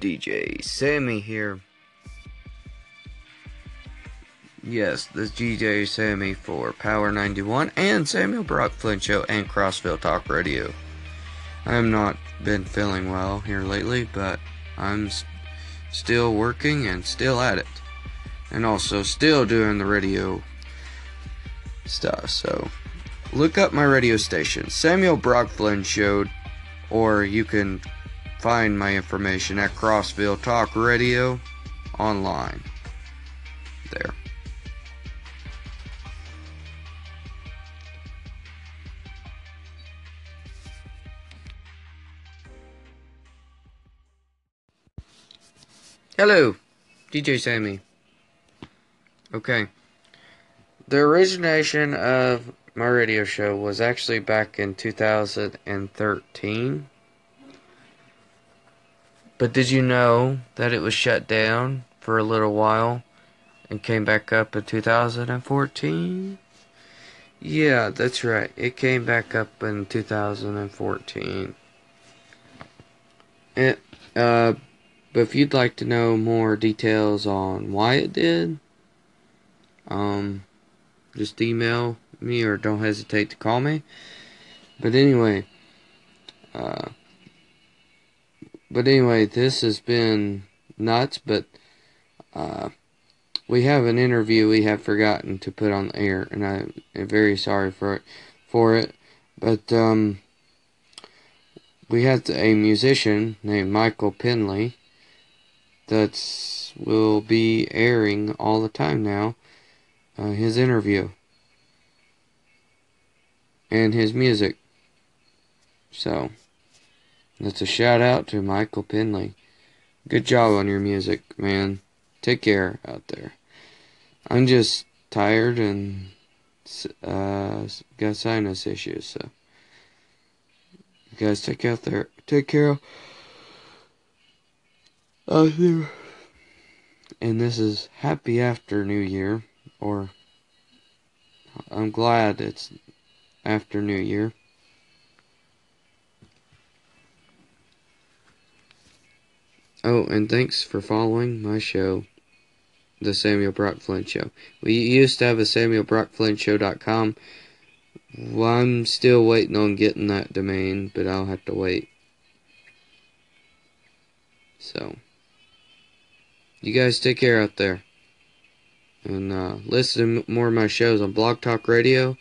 DJ Sammy here. Yes, this DJ Sammy for Power 91 and Samuel Brock Flynn Show and Crossville Talk Radio. I have not been feeling well here lately, but I'm still working and still at it. And also still doing the radio stuff. So look up my radio station, Samuel Brock Flynn Show, or you can find my information at Crossville Talk Radio online. There. Hello, DJ Sammy. Okay. The origination of my radio show was actually back in 2013. But did you know that it was shut down for a little while and came back up in 2014? Yeah, that's right. It came back up in 2014. It, uh, but if you'd like to know more details on why it did, um, just email me or don't hesitate to call me. But anyway, uh, but anyway, this has been nuts, but, uh, we have an interview we have forgotten to put on the air, and I am very sorry for it, for it. But um, we have a musician named Michael Penley that will be airing all the time now. Uh, his interview and his music. So that's a shout out to Michael Penley. Good job on your music, man. Take care out there. I'm just tired and uh, got sinus issues, so guys take out there. Take care out there. And this is happy after New Year, or I'm glad it's after New Year. Oh, and thanks for following my show the Samuel Brock Flynn Show. We used to have a SamuelBrockFlynnShow.com. Well, I'm still waiting on getting that domain, but I'll have to wait. So, you guys take care out there. And uh, listen to more of my shows on Blog Talk Radio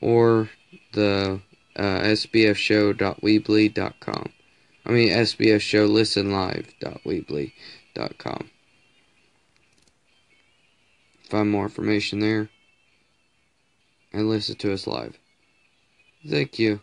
or the uh, sbfshow.weebly.com. I mean, sbfshowlistenlive.weebly.com find more information there and listen to us live. Thank you.